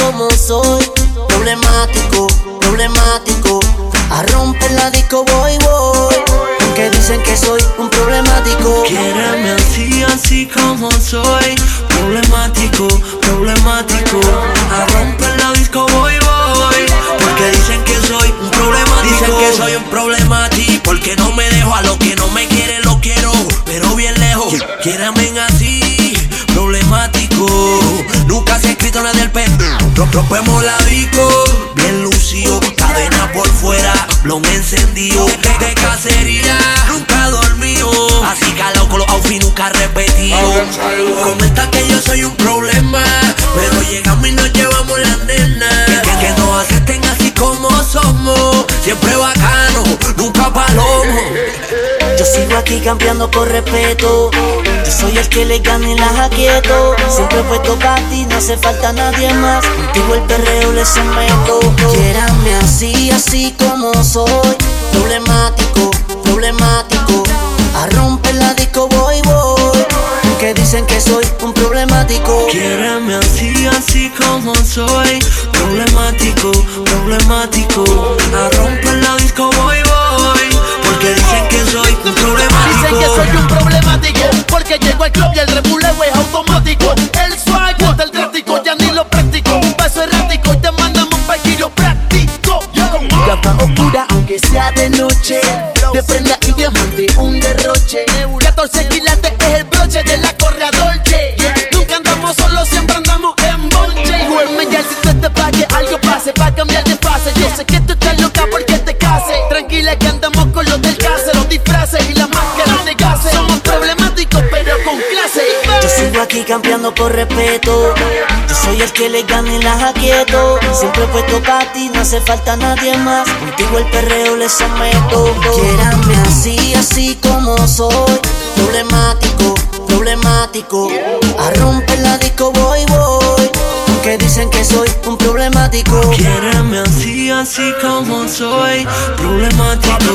como soy. Problemático, problemático. A romper la disco voy, voy. Aunque dicen que soy un problemático. Quiéreme así, así como soy. Problemático, problemático. A romper la disco voy, voy. Porque dicen que soy un problemático. Dicen que soy un problemático. Porque no me dejo a lo que no me quiere, lo quiero. Pero bien lejos. Quiérame así, Cadena por fuera, lo me encendido. De cacería, nunca dormido. Así calado con los outfits nunca repetido. Comenta que yo soy un problema. Pero llegamos y nos llevamos las nenas. Que, que nos acepten así como somos. Siempre bacano, nunca palomo. Yo sigo aquí campeando por respeto. Yo soy el que le gana y la jaquieto. Siempre he puesto para ti, no hace falta nadie más. Contigo el perreo le someto. Quiérame así, así como soy. Problemático, problemático. A romper la disco voy, voy. Que dicen que soy un problemático. Quiéreme así, así como soy. Problemático, problemático. A romper la disco voy, voy. Porque dicen que soy un problemático. Dicen que soy un problemático Porque llego al club y el repuleo es automático de noche. De prenda y diamante un derroche. 14 quilates es el broche de la correa dolce. Nunca andamos solos, siempre andamos en bonche duerme ya si tú te pa' que algo pase Pa' cambiar de fase. Yo sé que tú estás loca porque te case. Tranquila que andamos con los del case Los disfraces y aquí campeando por respeto. Yo soy el que le gana y la jaquieto. Siempre he puesto para ti, no hace falta nadie más. Contigo el perreo le someto. Quiérame así, así como soy. Problemático, problemático. A romper la disco voy, voy. Aunque dicen que soy un problemático. Quiéreme así, así como soy. Problemático,